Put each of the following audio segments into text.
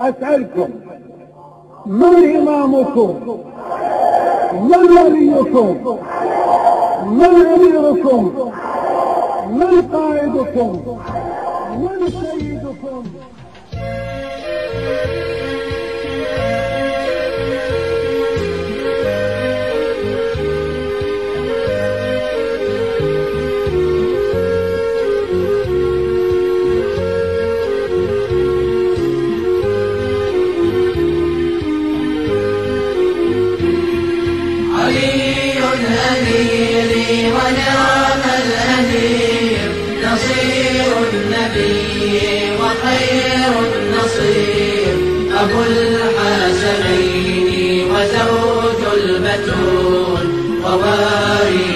أسألكم من إمامكم من وليكم من أميركم من قائدكم من سيدكم ونعم الأمير نصير النبي وخير النصير. أبو الحسنين وزوج البتول ووارث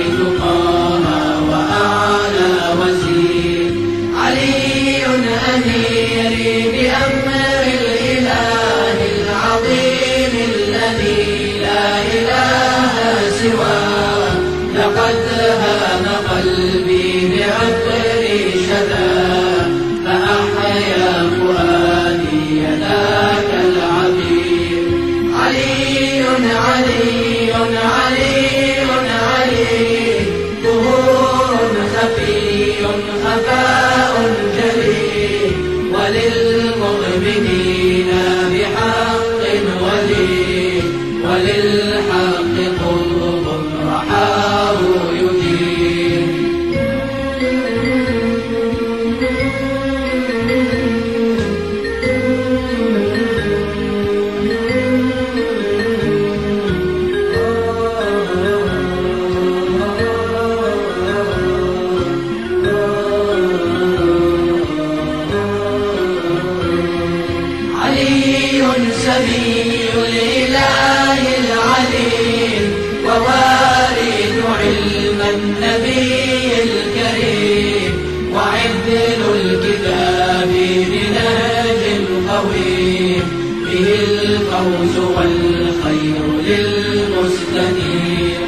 وللحق قرب رحاه يدير علي سبيل الفوز والخير للمستنير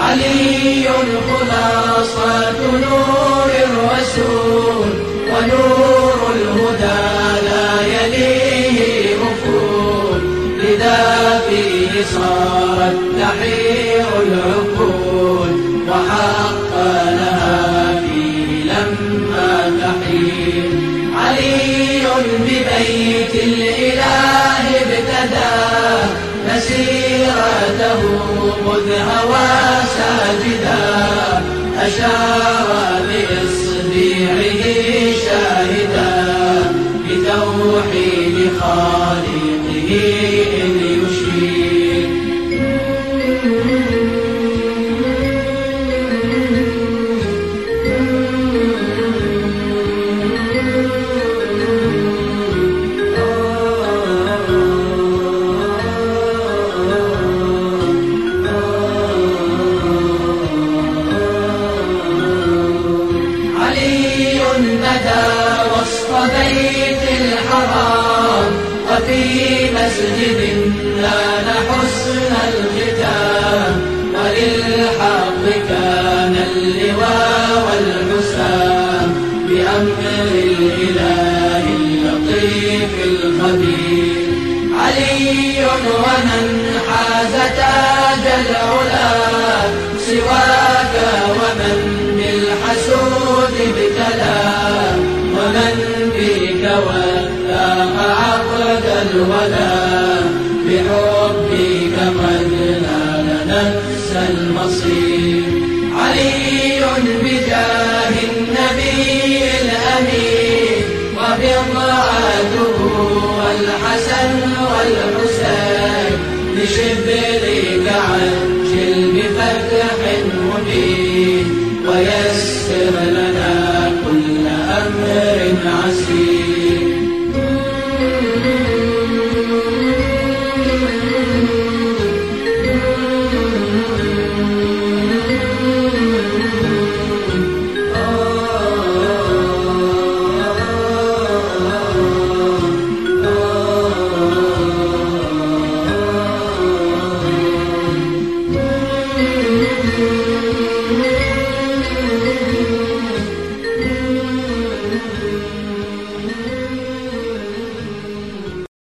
علي خلاصة نور الرسول ونور الهدى لا يليه أفول. لذا فيه صارت تحير العقول وحق لها فيه لما تحير. علي ببيت الإله مذ هوى ساجدا. أشار بإصبعه شاهدا بتوحيد خالقه بيت الحرام وفي مسجد نال حسن الختام. وللحق كان اللواء والحسام بأمر الإله اللطيف الخبير. علي ومن حاز تاج العلا سواك ومن بالحسود ابتلى. ولا عقدا ولا بحبك قد نال نفس المصير. علي بجاه النبي الأمين وبضعته والحسن والحسين لشبرك عرش بفتح مبين ويسر لنا كل أمر عسير.